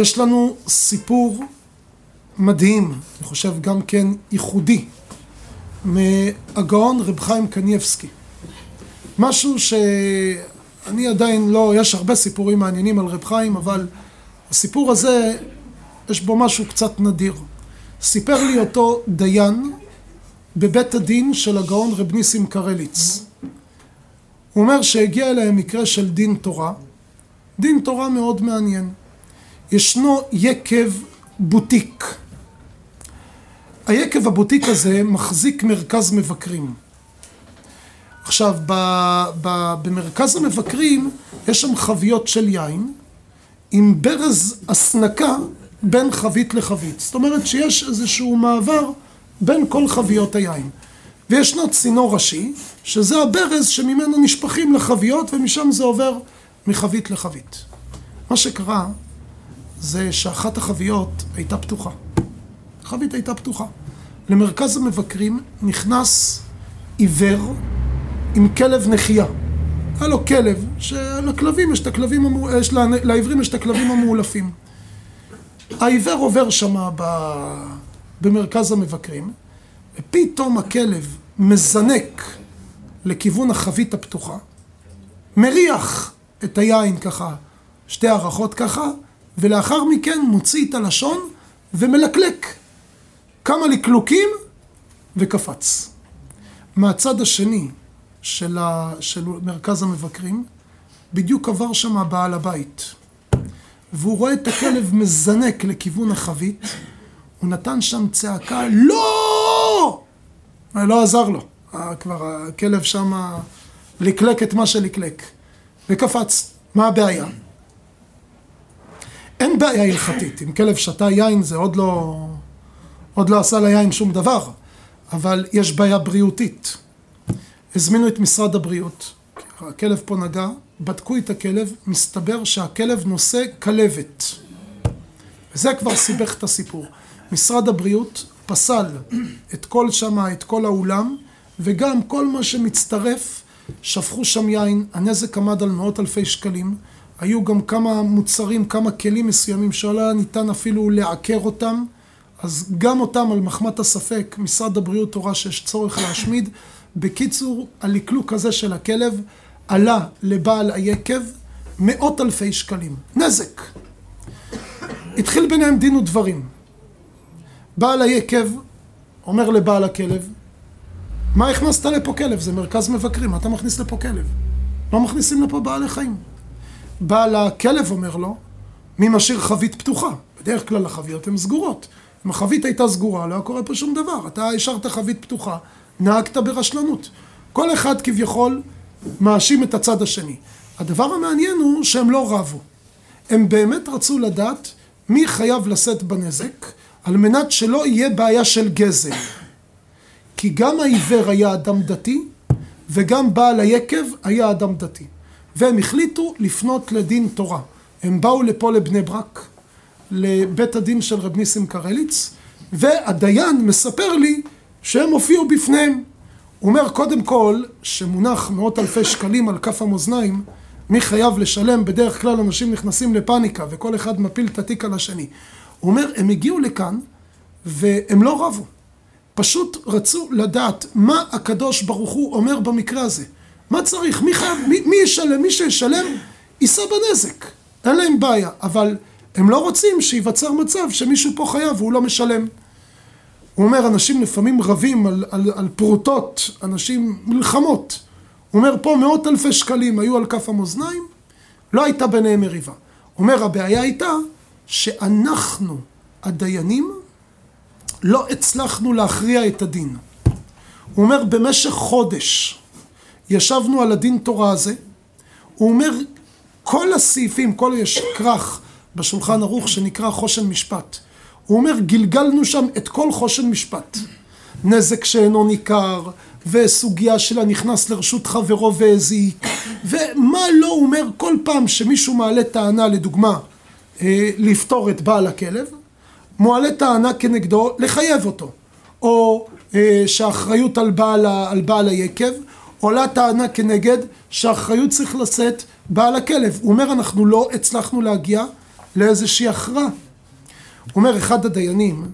יש לנו סיפור מדהים, אני חושב גם כן ייחודי, מהגאון רב חיים קניבסקי. משהו שאני עדיין לא, יש הרבה סיפורים מעניינים על רב חיים, אבל הסיפור הזה, יש בו משהו קצת נדיר. סיפר לי אותו דיין בבית הדין של הגאון רב ניסים קרליץ. הוא אומר שהגיע אליהם מקרה של דין תורה, דין תורה מאוד מעניין. ישנו יקב בוטיק. היקב הבוטיק הזה מחזיק מרכז מבקרים. עכשיו, ב, ב, במרכז המבקרים יש שם חביות של יין עם ברז הסנקה בין חבית לחבית. זאת אומרת שיש איזשהו מעבר בין כל חביות היין. וישנו צינור ראשי, שזה הברז שממנו נשפכים לחביות ומשם זה עובר מחבית לחבית. מה שקרה זה שאחת החביות הייתה פתוחה. החבית הייתה פתוחה. למרכז המבקרים נכנס עיוור עם כלב נחייה. היה לו כלב, שלכלבים יש את הכלבים, המ... יש לה... לעיוורים יש את הכלבים המאולפים. העיוור עובר שם ב... במרכז המבקרים, ופתאום הכלב מזנק לכיוון החבית הפתוחה, מריח את היין ככה, שתי הערכות ככה, ולאחר מכן מוציא את הלשון ומלקלק. כמה לקלוקים וקפץ. מהצד השני של, ה... של מרכז המבקרים, בדיוק עבר שם בעל הבית. והוא רואה את הכלב מזנק לכיוון החבית, הוא נתן שם צעקה, לא! לא עזר לו. כבר הכלב שם לקלק את מה שלקלק. וקפץ. מה הבעיה? אין בעיה הלכתית. אם כלב שתה יין זה עוד לא, עוד לא עשה ליין שום דבר. אבל יש בעיה בריאותית. הזמינו את משרד הבריאות, הכלב פה נגע, בדקו את הכלב, מסתבר שהכלב נושא כלבת. וזה כבר סיבך את הסיפור. משרד הבריאות פסל את כל שמה, את כל האולם, וגם כל מה שמצטרף, שפכו שם יין, הנזק עמד על מאות אלפי שקלים, היו גם כמה מוצרים, כמה כלים מסוימים שלא היה ניתן אפילו לעקר אותם, אז גם אותם על מחמת הספק, משרד הבריאות הורה שיש צורך להשמיד. בקיצור, הלקלוק הזה של הכלב עלה לבעל היקב מאות אלפי שקלים. נזק. התחיל ביניהם דין ודברים. בעל היקב אומר לבעל הכלב, מה הכנסת לפה כלב? זה מרכז מבקרים, מה אתה מכניס לפה כלב? לא מכניסים לפה בעלי חיים. בעל הכלב אומר לו, מי משאיר חבית פתוחה? בדרך כלל החביות הן סגורות. אם החבית הייתה סגורה, לא היה קורה פה שום דבר. אתה השארת חבית פתוחה, נהגת ברשלנות. כל אחד כביכול מאשים את הצד השני. הדבר המעניין הוא שהם לא רבו. הם באמת רצו לדעת מי חייב לשאת בנזק, על מנת שלא יהיה בעיה של גזל. כי גם העיוור היה אדם דתי, וגם בעל היקב היה אדם דתי. והם החליטו לפנות לדין תורה. הם באו לפה לבני ברק, לבית הדין של רב ניסים קרליץ, והדיין מספר לי שהם הופיעו בפניהם. הוא אומר, קודם כל, שמונח מאות אלפי שקלים על כף המאזניים, מי חייב לשלם? בדרך כלל אנשים נכנסים לפאניקה וכל אחד מפיל את התיק על השני. הוא אומר, הם הגיעו לכאן והם לא רבו. פשוט רצו לדעת מה הקדוש ברוך הוא אומר במקרה הזה. מה צריך? מי חייב? מי, מי ישלם? מי שישלם יישא בנזק. אין להם בעיה. אבל הם לא רוצים שייווצר מצב שמישהו פה חייב והוא לא משלם. הוא אומר, אנשים לפעמים רבים על, על, על פרוטות, אנשים מלחמות. הוא אומר, פה מאות אלפי שקלים היו על כף המאזניים, לא הייתה ביניהם מריבה. הוא אומר, הבעיה הייתה שאנחנו, הדיינים, לא הצלחנו להכריע את הדין. הוא אומר, במשך חודש ישבנו על הדין תורה הזה, הוא אומר, כל הסעיפים, כל יש כרך בשולחן ערוך שנקרא חושן משפט. הוא אומר, גלגלנו שם את כל חושן משפט. נזק שאינו ניכר, וסוגיה של הנכנס לרשות חברו והזיק, ומה לא, הוא אומר, כל פעם שמישהו מעלה טענה, לדוגמה, אה, לפתור את בעל הכלב, מועלה טענה כנגדו לחייב אותו, או אה, שהאחריות על בעל, על בעל היקב, עולה טענה כנגד שהאחריות צריך לשאת בעל הכלב. הוא אומר, אנחנו לא הצלחנו להגיע לאיזושהי הכרעה. אומר, אחד הדיינים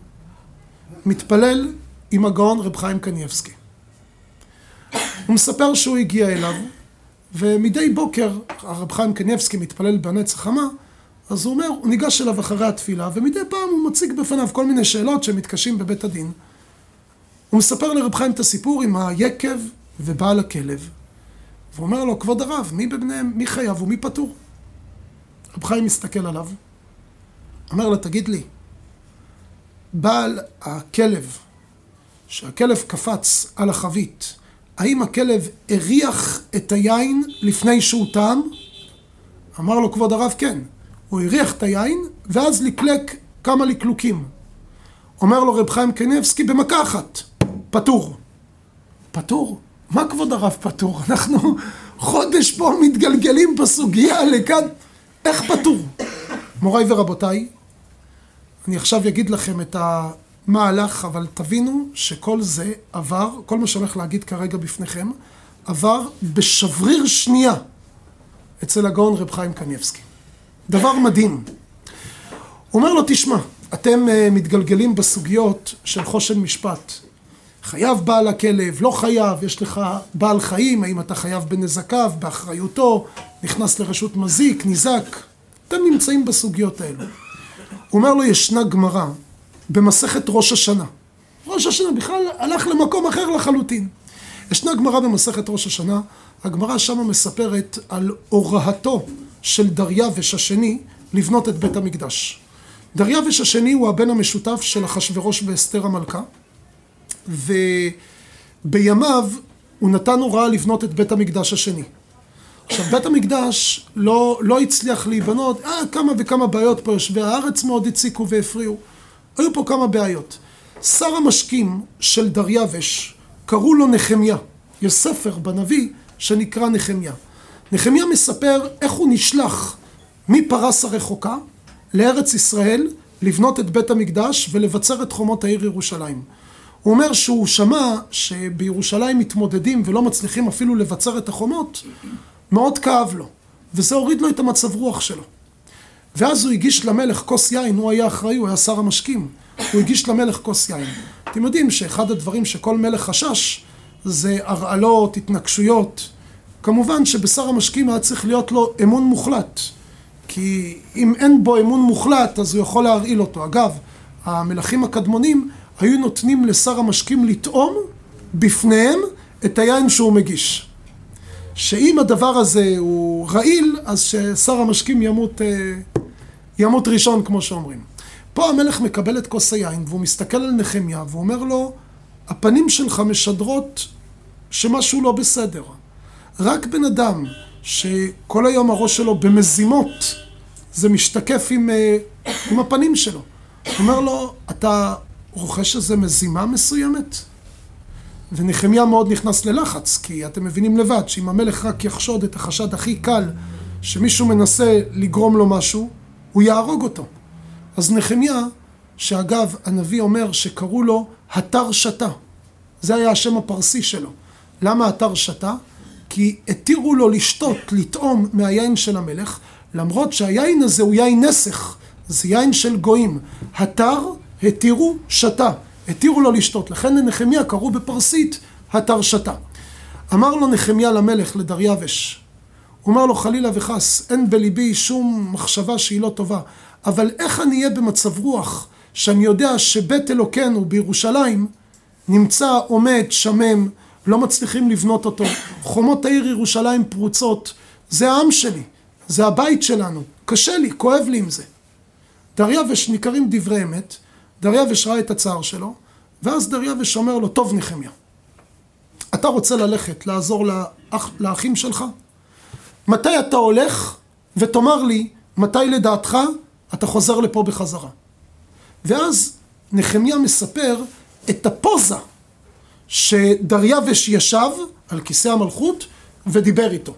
מתפלל עם הגאון רב חיים קניבסקי. הוא מספר שהוא הגיע אליו, ומדי בוקר הרב חיים קניבסקי מתפלל בנץ החמה, אז הוא אומר, הוא ניגש אליו אחרי התפילה, ומדי פעם הוא מציג בפניו כל מיני שאלות שמתקשים בבית הדין. הוא מספר לרב חיים את הסיפור עם היקב ובעל הכלב, והוא אומר לו, כבוד הרב, מי בבניהם, מי חייב ומי פטור? רב חיים מסתכל עליו, אומר לו, תגיד לי, בעל הכלב, שהכלב קפץ על החבית, האם הכלב הריח את היין לפני שהוא טעם? אמר לו כבוד הרב, כן. הוא הריח את היין, ואז לקלק כמה לקלוקים. אומר לו רב חיים קניבסקי במכה אחת, פטור. פטור? מה כבוד הרב פטור? אנחנו חודש פה מתגלגלים בסוגיה לכאן. איך פטור? מוריי ורבותיי, אני עכשיו אגיד לכם את המהלך, אבל תבינו שכל זה עבר, כל מה שהולך להגיד כרגע בפניכם, עבר בשבריר שנייה אצל הגאון רב חיים קניבסקי. דבר מדהים. הוא אומר לו, תשמע, אתם uh, מתגלגלים בסוגיות של חושן משפט. חייב בעל הכלב, לא חייב, יש לך בעל חיים, האם אתה חייב בנזקיו, באחריותו, נכנס לרשות מזיק, ניזק. אתם נמצאים בסוגיות האלו. הוא אומר לו, ישנה גמרא במסכת ראש השנה. ראש השנה בכלל הלך למקום אחר לחלוטין. ישנה גמרא במסכת ראש השנה, הגמרא שמה מספרת על הוראתו של דריווש השני לבנות את בית המקדש. דריווש השני הוא הבן המשותף של אחשורוש ואסתר המלכה, ובימיו הוא נתן הוראה לבנות את בית המקדש השני. עכשיו, בית המקדש לא, לא הצליח להיבנות, אה, כמה וכמה בעיות פה יושבי הארץ מאוד הציקו והפריעו. היו פה כמה בעיות. שר המשקים של דריווש, קראו לו נחמיה. יש ספר בנביא שנקרא נחמיה. נחמיה מספר איך הוא נשלח מפרס הרחוקה לארץ ישראל לבנות את בית המקדש ולבצר את חומות העיר ירושלים. הוא אומר שהוא שמע שבירושלים מתמודדים ולא מצליחים אפילו לבצר את החומות, מאוד כאב לו, וזה הוריד לו את המצב רוח שלו. ואז הוא הגיש למלך כוס יין, הוא היה אחראי, הוא היה שר המשקים. הוא הגיש למלך כוס יין. אתם יודעים שאחד הדברים שכל מלך חשש זה הרעלות, התנגשויות. כמובן שבשר המשקים היה צריך להיות לו אמון מוחלט. כי אם אין בו אמון מוחלט, אז הוא יכול להרעיל אותו. אגב, המלכים הקדמונים היו נותנים לשר המשקים לטעום בפניהם את היין שהוא מגיש. שאם הדבר הזה הוא רעיל, אז ששר המשקים ימות, אה, ימות ראשון, כמו שאומרים. פה המלך מקבל את כוס היין, והוא מסתכל על נחמיה, והוא אומר לו, הפנים שלך משדרות שמשהו לא בסדר. רק בן אדם שכל היום הראש שלו במזימות, זה משתקף עם, אה, עם הפנים שלו. הוא אומר לו, אתה רוכש איזה מזימה מסוימת? ונחמיה מאוד נכנס ללחץ, כי אתם מבינים לבד שאם המלך רק יחשוד את החשד הכי קל שמישהו מנסה לגרום לו משהו, הוא יהרוג אותו. אז נחמיה, שאגב, הנביא אומר שקראו לו התר שתה. זה היה השם הפרסי שלו. למה התר שתה? כי התירו לו לשתות, לטעום מהיין של המלך, למרות שהיין הזה הוא יין נסך, זה יין של גויים. התר התירו שתה. התירו לו לשתות, לכן לנחמיה קראו בפרסית התרשתה. אמר לו נחמיה למלך, לדריווש, הוא אמר לו חלילה וחס, אין בליבי שום מחשבה שהיא לא טובה, אבל איך אני אהיה במצב רוח שאני יודע שבית אלוקינו בירושלים נמצא עומד, שמם, לא מצליחים לבנות אותו, חומות העיר ירושלים פרוצות, זה העם שלי, זה הבית שלנו, קשה לי, כואב לי עם זה. דריווש ניכרים דברי אמת, דריווש ראה את הצער שלו, ואז דריווש אומר לו, טוב נחמיה, אתה רוצה ללכת לעזור לאח, לאחים שלך? מתי אתה הולך ותאמר לי מתי לדעתך אתה חוזר לפה בחזרה. ואז נחמיה מספר את הפוזה שדריווש ישב על כיסא המלכות ודיבר איתו.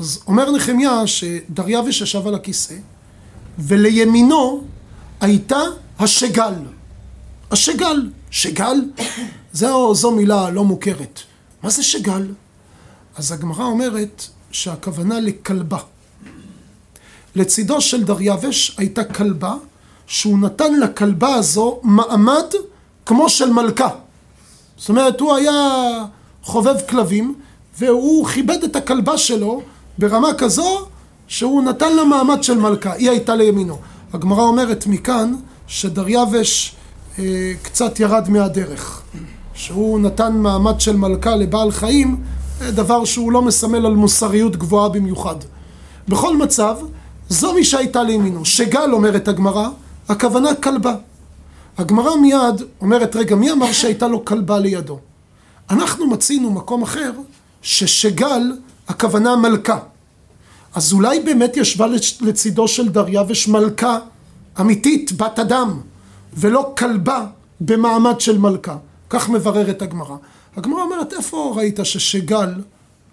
אז אומר נחמיה שדריווש ישב על הכיסא ולימינו הייתה השגל. השגל. שגל? זו, זו מילה לא מוכרת. מה זה שגל? אז הגמרא אומרת שהכוונה לכלבה. לצידו של דריווש הייתה כלבה, שהוא נתן לכלבה הזו מעמד כמו של מלכה. זאת אומרת, הוא היה חובב כלבים, והוא כיבד את הכלבה שלו ברמה כזו שהוא נתן לה מעמד של מלכה, היא הייתה לימינו. הגמרא אומרת מכאן שדריווש אה, קצת ירד מהדרך, שהוא נתן מעמד של מלכה לבעל חיים, דבר שהוא לא מסמל על מוסריות גבוהה במיוחד. בכל מצב, זו מי שהייתה לימינו. שגל, אומרת הגמרא, הכוונה כלבה. הגמרא מיד אומרת, רגע, מי אמר שהייתה לו כלבה לידו? אנחנו מצינו מקום אחר, ששגל, הכוונה מלכה. אז אולי באמת ישבה לצידו של דריווש מלכה אמיתית, בת אדם, ולא כלבה במעמד של מלכה. כך מבררת הגמרא. הגמרא אומרת, איפה ראית ששגל,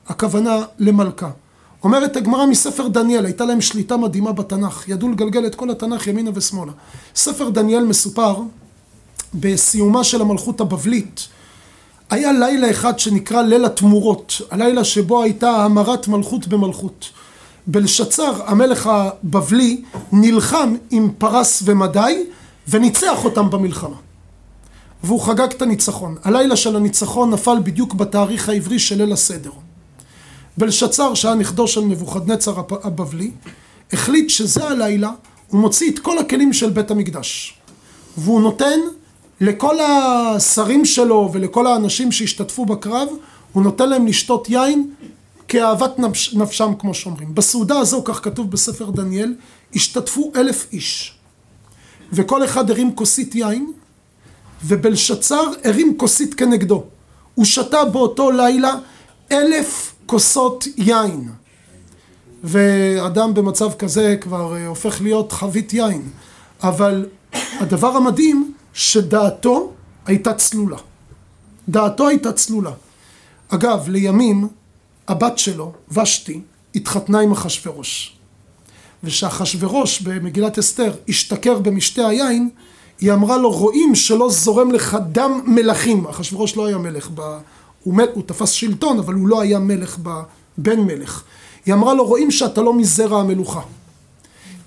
הכוונה למלכה? אומרת הגמרא מספר דניאל, הייתה להם שליטה מדהימה בתנ"ך, ידעו לגלגל את כל התנ"ך ימינה ושמאלה. ספר דניאל מסופר בסיומה של המלכות הבבלית, היה לילה אחד שנקרא ליל התמורות, הלילה שבו הייתה המרת מלכות במלכות. בלשצר, המלך הבבלי, נלחם עם פרס ומדי וניצח אותם במלחמה. והוא חגג את הניצחון. הלילה של הניצחון נפל בדיוק בתאריך העברי של ליל הסדר. בלשצר, שהיה נכדו של נבוכדנצר הבבלי, החליט שזה הלילה, הוא מוציא את כל הכלים של בית המקדש. והוא נותן לכל השרים שלו ולכל האנשים שהשתתפו בקרב, הוא נותן להם לשתות יין כאהבת נפש, נפשם, כמו שאומרים. בסעודה הזו, כך כתוב בספר דניאל, השתתפו אלף איש. וכל אחד הרים כוסית יין, ובלשצר הרים כוסית כנגדו. הוא שתה באותו לילה אלף כוסות יין. ואדם במצב כזה כבר אה, הופך להיות חבית יין. אבל הדבר המדהים, שדעתו הייתה צלולה. דעתו הייתה צלולה. אגב, לימים הבת שלו, ושתי, התחתנה עם אחשורוש. ושאחשורוש במגילת אסתר השתכר במשתה היין, היא אמרה לו, רואים שלא זורם לך דם מלכים. אחשורוש לא היה מלך, ב... הוא, מל... הוא תפס שלטון, אבל הוא לא היה מלך, ב... בן מלך. היא אמרה לו, רואים שאתה לא מזרע המלוכה.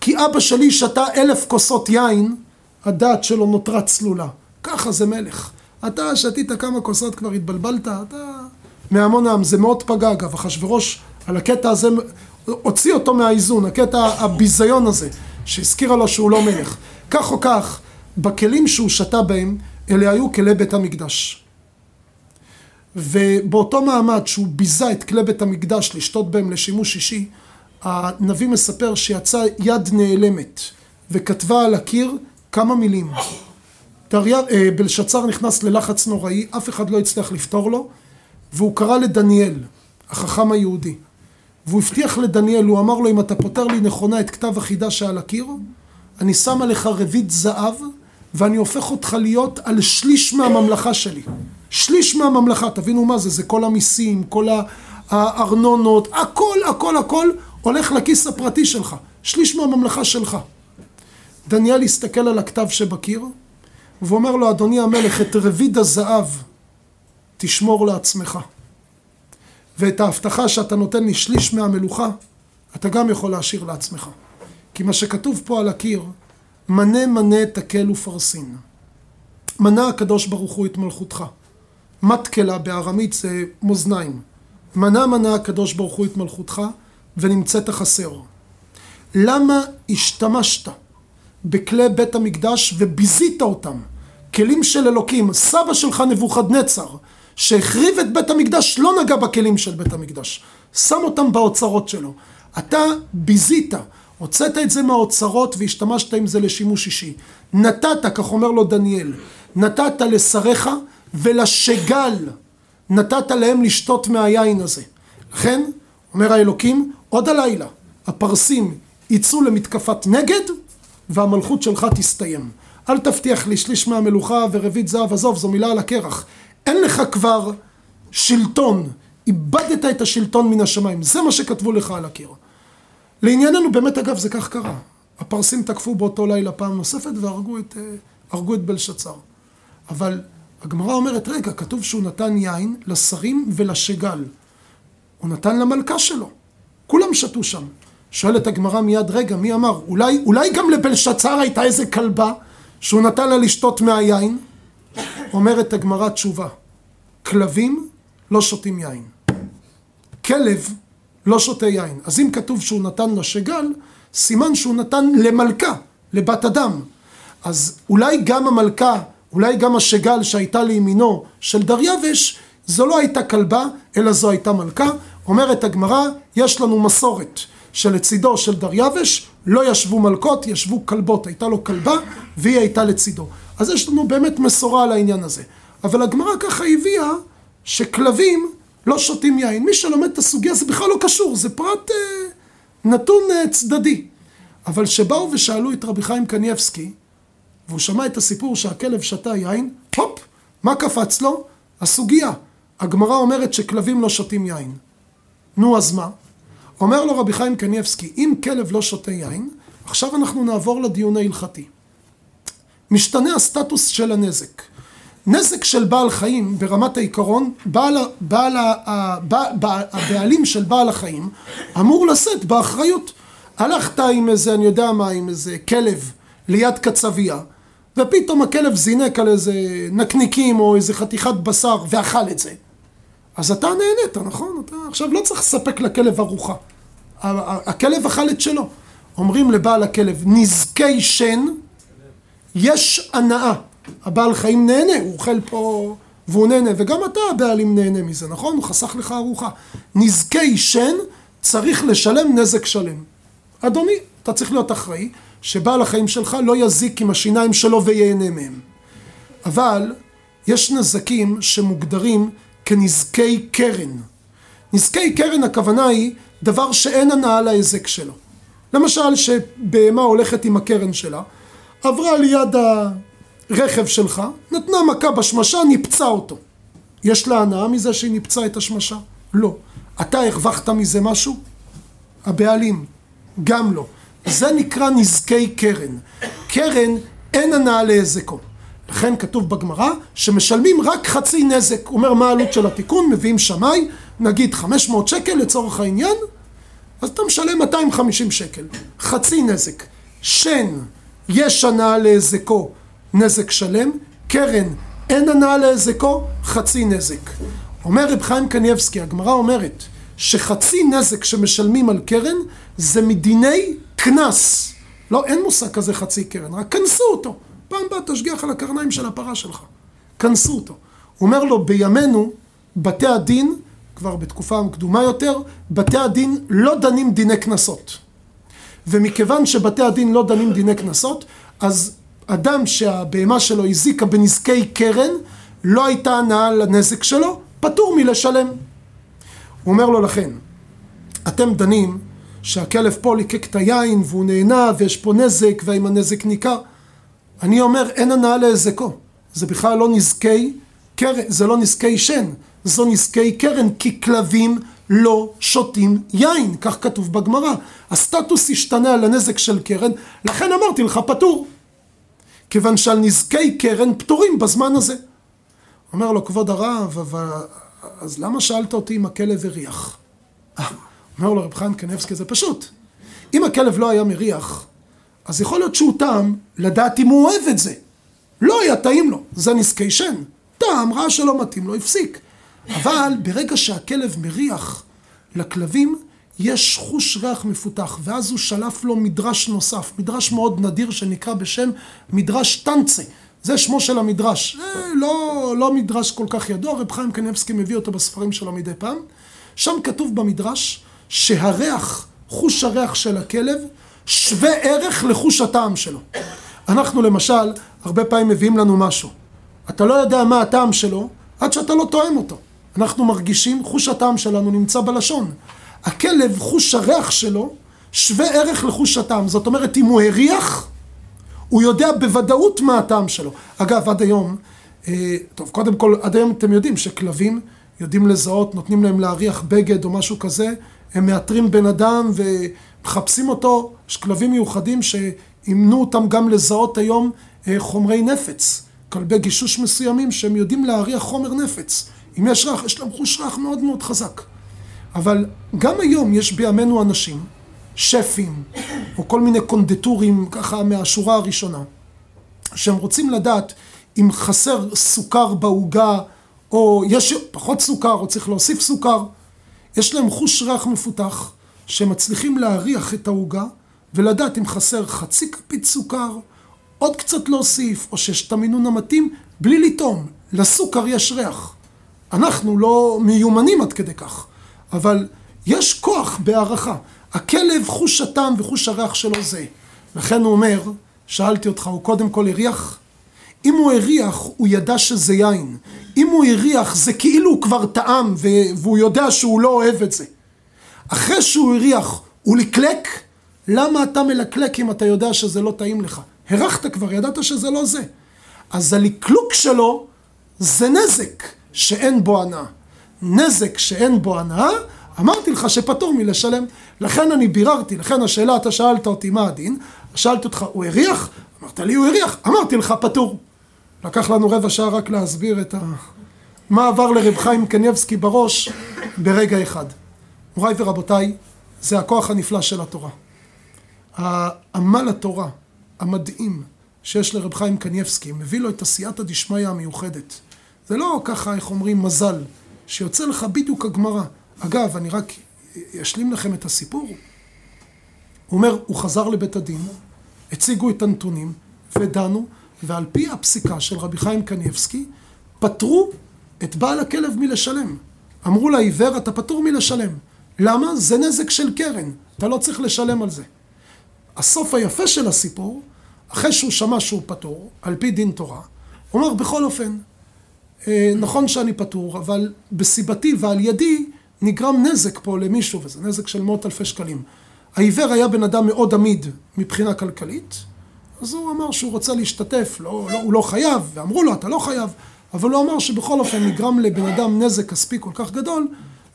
כי אבא שלי שתה אלף כוסות יין, הדעת שלו נותרה צלולה. ככה זה מלך. אתה שתית כמה כוסות כבר התבלבלת, אתה מהמון העם. זה מאוד פגע אגב, אחשורוש על הקטע הזה, הוציא אותו מהאיזון, הקטע הביזיון הזה, שהזכירה לו שהוא לא מלך. כך או כך, בכלים שהוא שתה בהם, אלה היו כלי בית המקדש. ובאותו מעמד שהוא ביזה את כלי בית המקדש לשתות בהם לשימוש אישי, הנביא מספר שיצאה יד נעלמת וכתבה על הקיר כמה מילים. אה, בלשצר נכנס ללחץ נוראי, אף אחד לא הצליח לפתור לו, והוא קרא לדניאל, החכם היהודי. והוא הבטיח לדניאל, הוא אמר לו, אם אתה פותר לי נכונה את כתב החידה שעל הקיר, אני שם עליך רבית זהב ואני הופך אותך להיות על שליש מהממלכה שלי. שליש מהממלכה, תבינו מה זה, זה כל המיסים, כל הארנונות, הכל, הכל, הכל הולך לכיס הפרטי שלך. שליש מהממלכה שלך. דניאל הסתכל על הכתב שבקיר, ואומר לו, אדוני המלך, את רביד הזהב תשמור לעצמך. ואת ההבטחה שאתה נותן לי שליש מהמלוכה, אתה גם יכול להשאיר לעצמך. כי מה שכתוב פה על הקיר, מנה מנה תקל ופרסין. מנה הקדוש ברוך הוא את מלכותך. מתקלה בארמית זה מאזניים. מנה מנה הקדוש ברוך הוא את מלכותך ונמצאת חסר. למה השתמשת בכלי בית המקדש וביזית אותם? כלים של אלוקים. סבא שלך נבוכדנצר, שהחריב את בית המקדש, לא נגע בכלים של בית המקדש. שם אותם באוצרות שלו. אתה ביזית. הוצאת את זה מהאוצרות והשתמשת עם זה לשימוש אישי. נתת, כך אומר לו דניאל, נתת לשריך ולשגל, נתת להם לשתות מהיין הזה. לכן, אומר האלוקים, עוד הלילה הפרסים יצאו למתקפת נגד והמלכות שלך תסתיים. אל תבטיח לי שליש מהמלוכה ורבית זהב, עזוב, זו מילה על הקרח. אין לך כבר שלטון, איבדת את השלטון מן השמיים. זה מה שכתבו לך על הקיר. לענייננו, באמת אגב זה כך קרה. הפרסים תקפו באותו לילה פעם נוספת והרגו את, אה, את בלשצר. אבל הגמרא אומרת, רגע, כתוב שהוא נתן יין לשרים ולשגל. הוא נתן למלכה שלו. כולם שתו שם. שואלת הגמרא מיד, רגע, מי אמר? אולי, אולי גם לבלשצר הייתה איזה כלבה שהוא נתן לה לשתות מהיין? אומרת הגמרא תשובה, כלבים לא שותים יין. כלב לא שותה יין. אז אם כתוב שהוא נתן לשגל, סימן שהוא נתן למלכה, לבת אדם. אז אולי גם המלכה, אולי גם השגל שהייתה לימינו של דריווש, זו לא הייתה כלבה, אלא זו הייתה מלכה. אומרת הגמרא, יש לנו מסורת שלצידו של דריווש לא ישבו מלכות, ישבו כלבות. הייתה לו כלבה והיא הייתה לצידו. אז יש לנו באמת מסורה על העניין הזה. אבל הגמרא ככה הביאה שכלבים לא שותים יין. מי שלומד את הסוגיה זה בכלל לא קשור, זה פרט אה, נתון אה, צדדי. אבל שבאו ושאלו את רבי חיים קניאבסקי, והוא שמע את הסיפור שהכלב שתה יין, הופ, מה קפץ לו? הסוגיה. הגמרא אומרת שכלבים לא שותים יין. נו, אז מה? אומר לו רבי חיים קניאבסקי, אם כלב לא שותה יין, עכשיו אנחנו נעבור לדיון ההלכתי. משתנה הסטטוס של הנזק. נזק של בעל חיים ברמת העיקרון, בעל, בעל, בעל, בעל, הבעלים של בעל החיים אמור לשאת באחריות. הלכת עם איזה, אני יודע מה, עם איזה כלב ליד קצבייה, ופתאום הכלב זינק על איזה נקניקים או איזה חתיכת בשר ואכל את זה. אז אתה נהנית, נכון? אתה עכשיו לא צריך לספק לכלב ארוחה. הכלב אכל את שלו. אומרים לבעל הכלב, נזקי שן, יש הנאה. הבעל חיים נהנה, הוא אוכל פה והוא נהנה, וגם אתה הבעלים נהנה מזה, נכון? הוא חסך לך ארוחה. נזקי שן, צריך לשלם נזק שלם. אדוני, אתה צריך להיות אחראי שבעל החיים שלך לא יזיק עם השיניים שלו וייהנה מהם. אבל יש נזקים שמוגדרים כנזקי קרן. נזקי קרן הכוונה היא דבר שאין הנאה להיזק שלו. למשל שבהמה הולכת עם הקרן שלה, עברה ליד הרכב שלך, נתנה מכה בשמשה, ניפצה אותו. יש לה הנאה מזה שהיא ניפצה את השמשה? לא. אתה הרווחת מזה משהו? הבעלים, גם לא. זה נקרא נזקי קרן. קרן אין הנאה להיזקו. לכן כתוב בגמרא שמשלמים רק חצי נזק. הוא אומר מה העלות של התיקון, מביאים שמאי, נגיד 500 שקל לצורך העניין, אז אתה משלם 250 שקל. חצי נזק. שן, יש הנאה להיזקו, נזק שלם, קרן, אין הנאה להיזקו, חצי נזק. אומר רב חיים קניבסקי, הגמרא אומרת שחצי נזק שמשלמים על קרן זה מדיני קנס. לא, אין מושג כזה חצי קרן, רק כנסו אותו. פעם באה תשגיח על הקרניים של הפרה שלך. כנסו אותו. הוא אומר לו, בימינו, בתי הדין, כבר בתקופה קדומה יותר, בתי הדין לא דנים דיני קנסות. ומכיוון שבתי הדין לא דנים דיני קנסות, אז אדם שהבהמה שלו הזיקה בנזקי קרן, לא הייתה הנאה לנזק שלו, פטור מלשלם. הוא אומר לו לכן, אתם דנים שהכלב פה ליקק את היין והוא נהנה ויש פה נזק והאם הנזק ניכר. אני אומר אין הנאה להזקו, זה בכלל לא נזקי קרן, זה לא נזקי שן, זו נזקי קרן כי כלבים לא שותים יין, כך כתוב בגמרא. הסטטוס השתנה על הנזק של קרן, לכן אמרתי לך פטור. כיוון שעל נזקי קרן פטורים בזמן הזה. אומר לו כבוד הרב, אבל אז למה שאלת אותי אם הכלב הריח? אומר לו רב חיים קנבסקי, זה פשוט. אם הכלב לא היה מריח, אז יכול להיות שהוא טעם לדעת אם הוא אוהב את זה. לא היה טעים לו, זה נזקי שן. טעם, ראה שלא מתאים לו, הפסיק. אבל ברגע שהכלב מריח לכלבים, יש חוש ריח מפותח, ואז הוא שלף לו מדרש נוסף, מדרש מאוד נדיר שנקרא בשם מדרש טנצה. זה שמו של המדרש. אה, לא, לא מדרש כל כך ידוע, רב חיים קניבסקי מביא אותו בספרים שלו מדי פעם. שם כתוב במדרש שהריח, חוש הריח של הכלב, שווה ערך לחוש הטעם שלו. אנחנו למשל, הרבה פעמים מביאים לנו משהו. אתה לא יודע מה הטעם שלו, עד שאתה לא תואם אותו. אנחנו מרגישים, חוש הטעם שלנו נמצא בלשון. הכלב, חוש הריח שלו, שווה ערך לחוש הטעם. זאת אומרת, אם הוא הריח, הוא יודע בוודאות מה הטעם שלו. אגב, עד היום, אה, טוב, קודם כל, עד היום אתם יודעים שכלבים יודעים לזהות, נותנים להם להריח בגד או משהו כזה, הם מאתרים בן אדם ומחפשים אותו. יש כלבים מיוחדים שאימנו אותם גם לזהות היום אה, חומרי נפץ. כלבי גישוש מסוימים שהם יודעים להריח חומר נפץ. אם יש ריח, יש להם חוש ריח מאוד מאוד חזק. אבל גם היום יש בימינו אנשים שפים, או כל מיני קונדטורים ככה מהשורה הראשונה, שהם רוצים לדעת אם חסר סוכר בעוגה, או יש פחות סוכר, או צריך להוסיף סוכר, יש להם חוש ריח מפותח, שהם מצליחים להריח את העוגה, ולדעת אם חסר חצי כפית סוכר, עוד קצת להוסיף, או שיש את המינון המתאים, בלי לטעום. לסוכר יש ריח. אנחנו לא מיומנים עד כדי כך, אבל יש כוח בהערכה. הכלב, חוש הטעם וחוש הריח שלו זה. לכן הוא אומר, שאלתי אותך, הוא קודם כל הריח? אם הוא הריח, הוא ידע שזה יין. אם הוא הריח, זה כאילו הוא כבר טעם, והוא יודע שהוא לא אוהב את זה. אחרי שהוא הריח, הוא לקלק? למה אתה מלקלק אם אתה יודע שזה לא טעים לך? הרחת כבר, ידעת שזה לא זה. אז הלקלוק שלו זה נזק שאין בו הנאה. נזק שאין בו הנאה, אמרתי לך שפטור מלשלם. לכן אני ביררתי, לכן השאלה, אתה שאלת אותי מה הדין, שאלתי אותך, הוא הריח? אמרת לי, הוא הריח. אמרתי לך, פטור. לקח לנו רבע שעה רק להסביר את ה... מה עבר לרב חיים קניבסקי בראש ברגע אחד. מוריי ורבותיי, זה הכוח הנפלא של התורה. העמל התורה המדהים שיש לרב חיים קניבסקי, מביא לו את עשייתא דשמיא המיוחדת. זה לא ככה, איך אומרים, מזל, שיוצא לך בדיוק הגמרא. אגב, אני רק אשלים לכם את הסיפור. הוא אומר, הוא חזר לבית הדין, הציגו את הנתונים ודנו, ועל פי הפסיקה של רבי חיים קניבסקי, פטרו את בעל הכלב מלשלם. אמרו לעיוור, אתה פטור מלשלם. למה? זה נזק של קרן, אתה לא צריך לשלם על זה. הסוף היפה של הסיפור, אחרי שהוא שמע שהוא פטור, על פי דין תורה, הוא אמר, בכל אופן, נכון שאני פטור, אבל בסיבתי ועל ידי נגרם נזק פה למישהו, וזה נזק של מאות אלפי שקלים. העיוור היה בן אדם מאוד עמיד מבחינה כלכלית, אז הוא אמר שהוא רוצה להשתתף, לא, לא, הוא לא חייב, ואמרו לו, אתה לא חייב, אבל הוא אמר שבכל אופן נגרם לבן אדם נזק כספי כל כך גדול,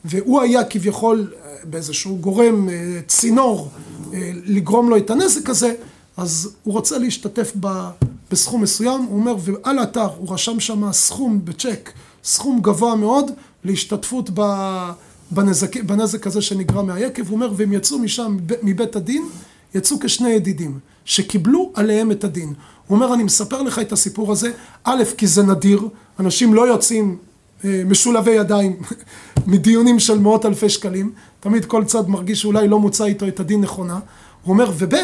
והוא היה כביכול אה, באיזשהו גורם, אה, צינור, אה, לגרום לו את הנזק הזה, אז הוא רוצה להשתתף ב, בסכום מסוים, הוא אומר, ועל האתר הוא רשם שם סכום בצ'ק, סכום גבוה מאוד להשתתפות בנזק, בנזק הזה שנגרם מהיקב, הוא אומר, והם יצאו משם, מבית הדין, יצאו כשני ידידים, שקיבלו עליהם את הדין. הוא אומר, אני מספר לך את הסיפור הזה, א', כי זה נדיר, אנשים לא יוצאים אה, משולבי ידיים מדיונים של מאות אלפי שקלים, תמיד כל צד מרגיש שאולי לא מוצא איתו את הדין נכונה. הוא אומר, וב',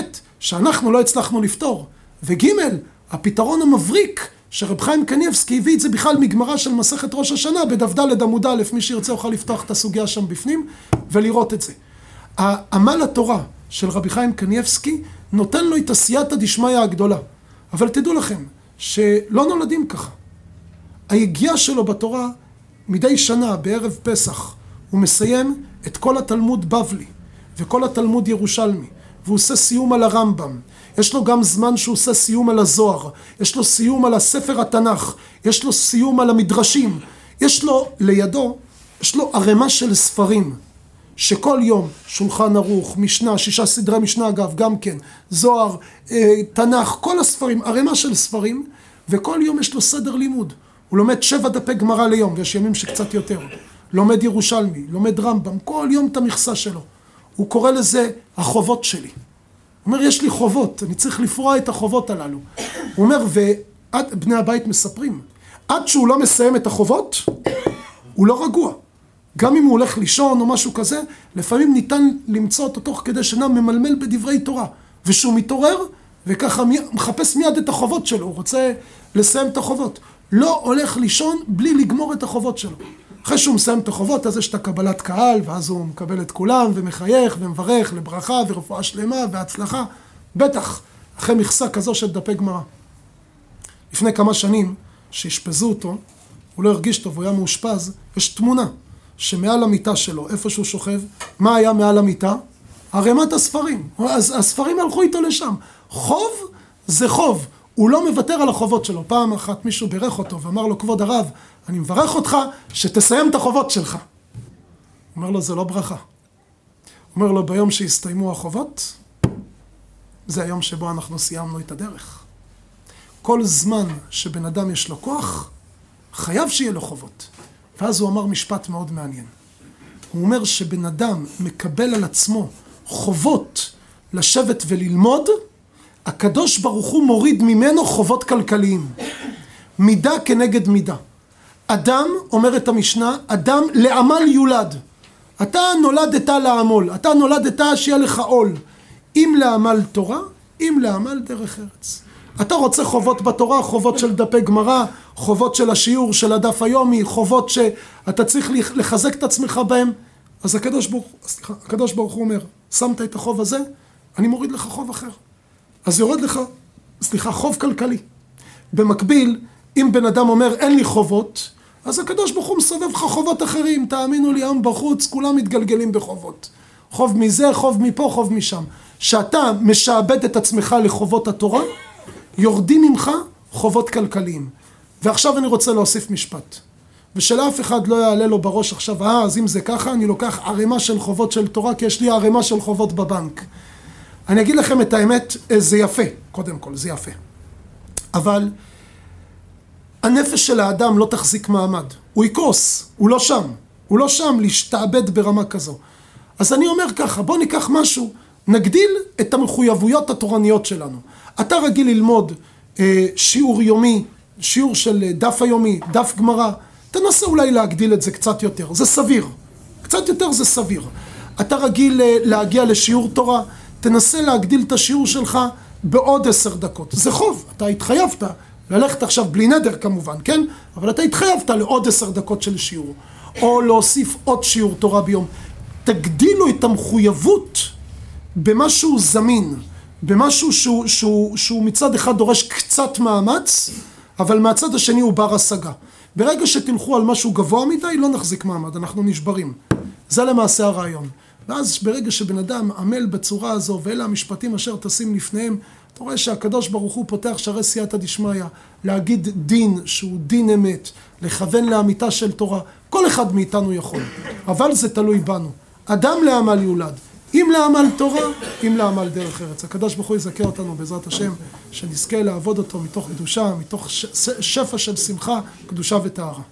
שאנחנו לא הצלחנו לפתור, וג', הפתרון המבריק שרב חיים קניבסקי הביא את זה בכלל מגמרא של מסכת ראש השנה, בדף ד' עמוד א', מי שירצה יוכל לפתוח את הסוגיה שם בפנים ולראות את זה. עמל התורה של רבי חיים קניבסקי נותן לו את עשייתא דשמיא הגדולה. אבל תדעו לכם, שלא נולדים ככה. היגיעה שלו בתורה מדי שנה בערב פסח הוא מסיים את כל התלמוד בבלי וכל התלמוד ירושלמי והוא עושה סיום על הרמב"ם יש לו גם זמן שהוא עושה סיום על הזוהר יש לו סיום על הספר התנ"ך יש לו סיום על המדרשים יש לו לידו יש לו ערימה של ספרים שכל יום שולחן ערוך, משנה, שישה סדרי משנה אגב, גם כן, זוהר, אה, תנ"ך, כל הספרים, ערימה של ספרים, וכל יום יש לו סדר לימוד. הוא לומד שבע דפי גמרא ליום, ויש ימים שקצת יותר. לומד ירושלמי, לומד רמב"ם, כל יום את המכסה שלו. הוא קורא לזה החובות שלי. אומר, יש לי חובות, אני צריך לפרוע את החובות הללו. הוא אומר, ובני הבית מספרים, עד שהוא לא מסיים את החובות, הוא לא רגוע. גם אם הוא הולך לישון או משהו כזה, לפעמים ניתן למצוא אותו תוך כדי שינה ממלמל בדברי תורה. ושהוא מתעורר, וככה מחפש מיד את החובות שלו, הוא רוצה לסיים את החובות. לא הולך לישון בלי לגמור את החובות שלו. אחרי שהוא מסיים את החובות, אז יש את הקבלת קהל, ואז הוא מקבל את כולם, ומחייך, ומברך לברכה, ורפואה שלמה, והצלחה. בטח, אחרי מכסה כזו של דפי גמרא. לפני כמה שנים, שאשפזו אותו, הוא לא הרגיש טוב, הוא היה מאושפז, יש תמונה שמעל המיטה שלו, איפה שהוא שוכב, מה היה מעל המיטה? ערימת הספרים. אז הספרים הלכו איתו לשם. חוב זה חוב. הוא לא מוותר על החובות שלו. פעם אחת מישהו בירך אותו ואמר לו, כבוד הרב, אני מברך אותך שתסיים את החובות שלך. אומר לו, זה לא ברכה. אומר לו, ביום שהסתיימו החובות, זה היום שבו אנחנו סיימנו את הדרך. כל זמן שבן אדם יש לו כוח, חייב שיהיה לו חובות. ואז הוא אמר משפט מאוד מעניין. הוא אומר שבן אדם מקבל על עצמו חובות לשבת וללמוד, הקדוש ברוך הוא מוריד ממנו חובות כלכליים. מידה כנגד מידה. אדם, אומרת המשנה, אדם לעמל יולד. אתה נולדת לעמול, אתה נולדת שיהיה לך עול. אם לעמל תורה, אם לעמל דרך ארץ. אתה רוצה חובות בתורה, חובות של דפי גמרא, חובות של השיעור, של הדף היומי, חובות שאתה צריך לחזק את עצמך בהם, אז הקדוש ברוך, סליחה, הקדוש ברוך הוא אומר, שמת את החוב הזה, אני מוריד לך חוב אחר. אז יורד לך, סליחה, חוב כלכלי. במקביל, אם בן אדם אומר אין לי חובות, אז הקדוש ברוך הוא מסובב לך חובות אחרים, תאמינו לי, היום בחוץ כולם מתגלגלים בחובות. חוב מזה, חוב מפה, חוב משם. שאתה משעבד את עצמך לחובות התורה, יורדים ממך חובות כלכליים. ועכשיו אני רוצה להוסיף משפט. ושלאף אחד לא יעלה לו בראש עכשיו, אה, אז אם זה ככה, אני לוקח ערימה של חובות של תורה, כי יש לי ערימה של חובות בבנק. אני אגיד לכם את האמת, אה, זה יפה, קודם כל, זה יפה. אבל הנפש של האדם לא תחזיק מעמד. הוא יקרוס, הוא לא שם. הוא לא שם להשתעבד ברמה כזו. אז אני אומר ככה, בוא ניקח משהו, נגדיל את המחויבויות התורניות שלנו. אתה רגיל ללמוד אה, שיעור יומי, שיעור של אה, דף היומי, דף גמרא, תנסה אולי להגדיל את זה קצת יותר, זה סביר. קצת יותר זה סביר. אתה רגיל אה, להגיע לשיעור תורה, תנסה להגדיל את השיעור שלך בעוד עשר דקות. זה חוב, אתה התחייבת ללכת עכשיו בלי נדר כמובן, כן? אבל אתה התחייבת לעוד עשר דקות של שיעור. או להוסיף עוד שיעור תורה ביום. תגדילו את המחויבות במשהו זמין, במשהו שהוא, שהוא, שהוא מצד אחד דורש קצת מאמץ, אבל מהצד השני הוא בר השגה. ברגע שתלכו על משהו גבוה מדי, לא נחזיק מעמד, אנחנו נשברים. זה למעשה הרעיון. ואז ברגע שבן אדם עמל בצורה הזו, ואלה המשפטים אשר תשים לפניהם, אתה רואה שהקדוש ברוך הוא פותח שערי סייעתא דשמיא, להגיד דין שהוא דין אמת, לכוון לאמיתה של תורה, כל אחד מאיתנו יכול, אבל זה תלוי בנו. אדם לעמל יולד, אם לעמל תורה, אם לעמל דרך ארץ. הקדוש ברוך הוא יזכה אותנו בעזרת השם, שנזכה לעבוד אותו מתוך קדושה, מתוך שפע של שמחה, קדושה וטהרה.